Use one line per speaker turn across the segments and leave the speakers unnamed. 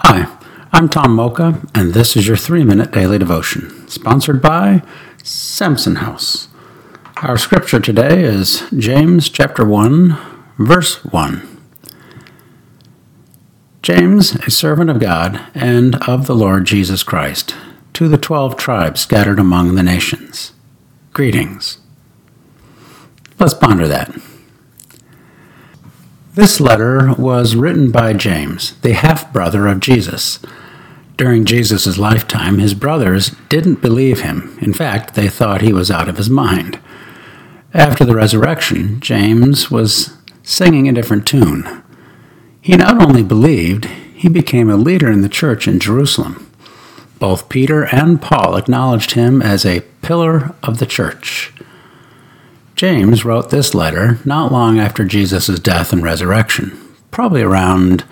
Hi, I'm Tom Mocha, and this is your three minute daily devotion, sponsored by Samson House. Our scripture today is James chapter 1, verse 1. James, a servant of God and of the Lord Jesus Christ, to the twelve tribes scattered among the nations. Greetings. Let's ponder that. This letter was written by James, the half brother of Jesus. During Jesus' lifetime, his brothers didn't believe him. In fact, they thought he was out of his mind. After the resurrection, James was singing a different tune. He not only believed, he became a leader in the church in Jerusalem. Both Peter and Paul acknowledged him as a pillar of the church. James wrote this letter not long after Jesus' death and resurrection, probably around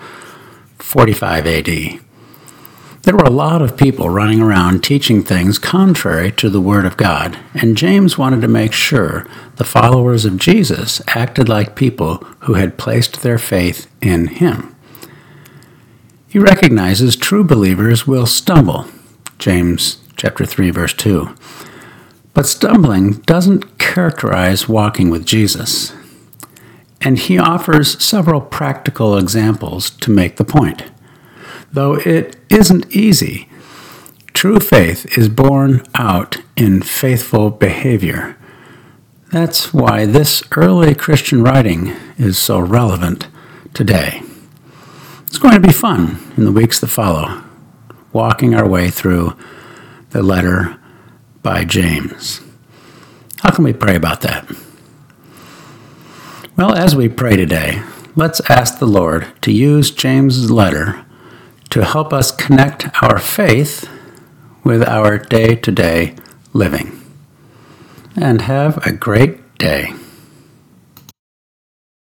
45 AD. There were a lot of people running around teaching things contrary to the Word of God, and James wanted to make sure the followers of Jesus acted like people who had placed their faith in Him. He recognizes true believers will stumble. James chapter 3 verse 2. But stumbling doesn't characterize walking with Jesus. And he offers several practical examples to make the point. Though it isn't easy, true faith is born out in faithful behavior. That's why this early Christian writing is so relevant today. It's going to be fun in the weeks that follow, walking our way through the letter by James. How can we pray about that? Well, as we pray today, let's ask the Lord to use James's letter to help us connect our faith with our day to day living. And have a great day.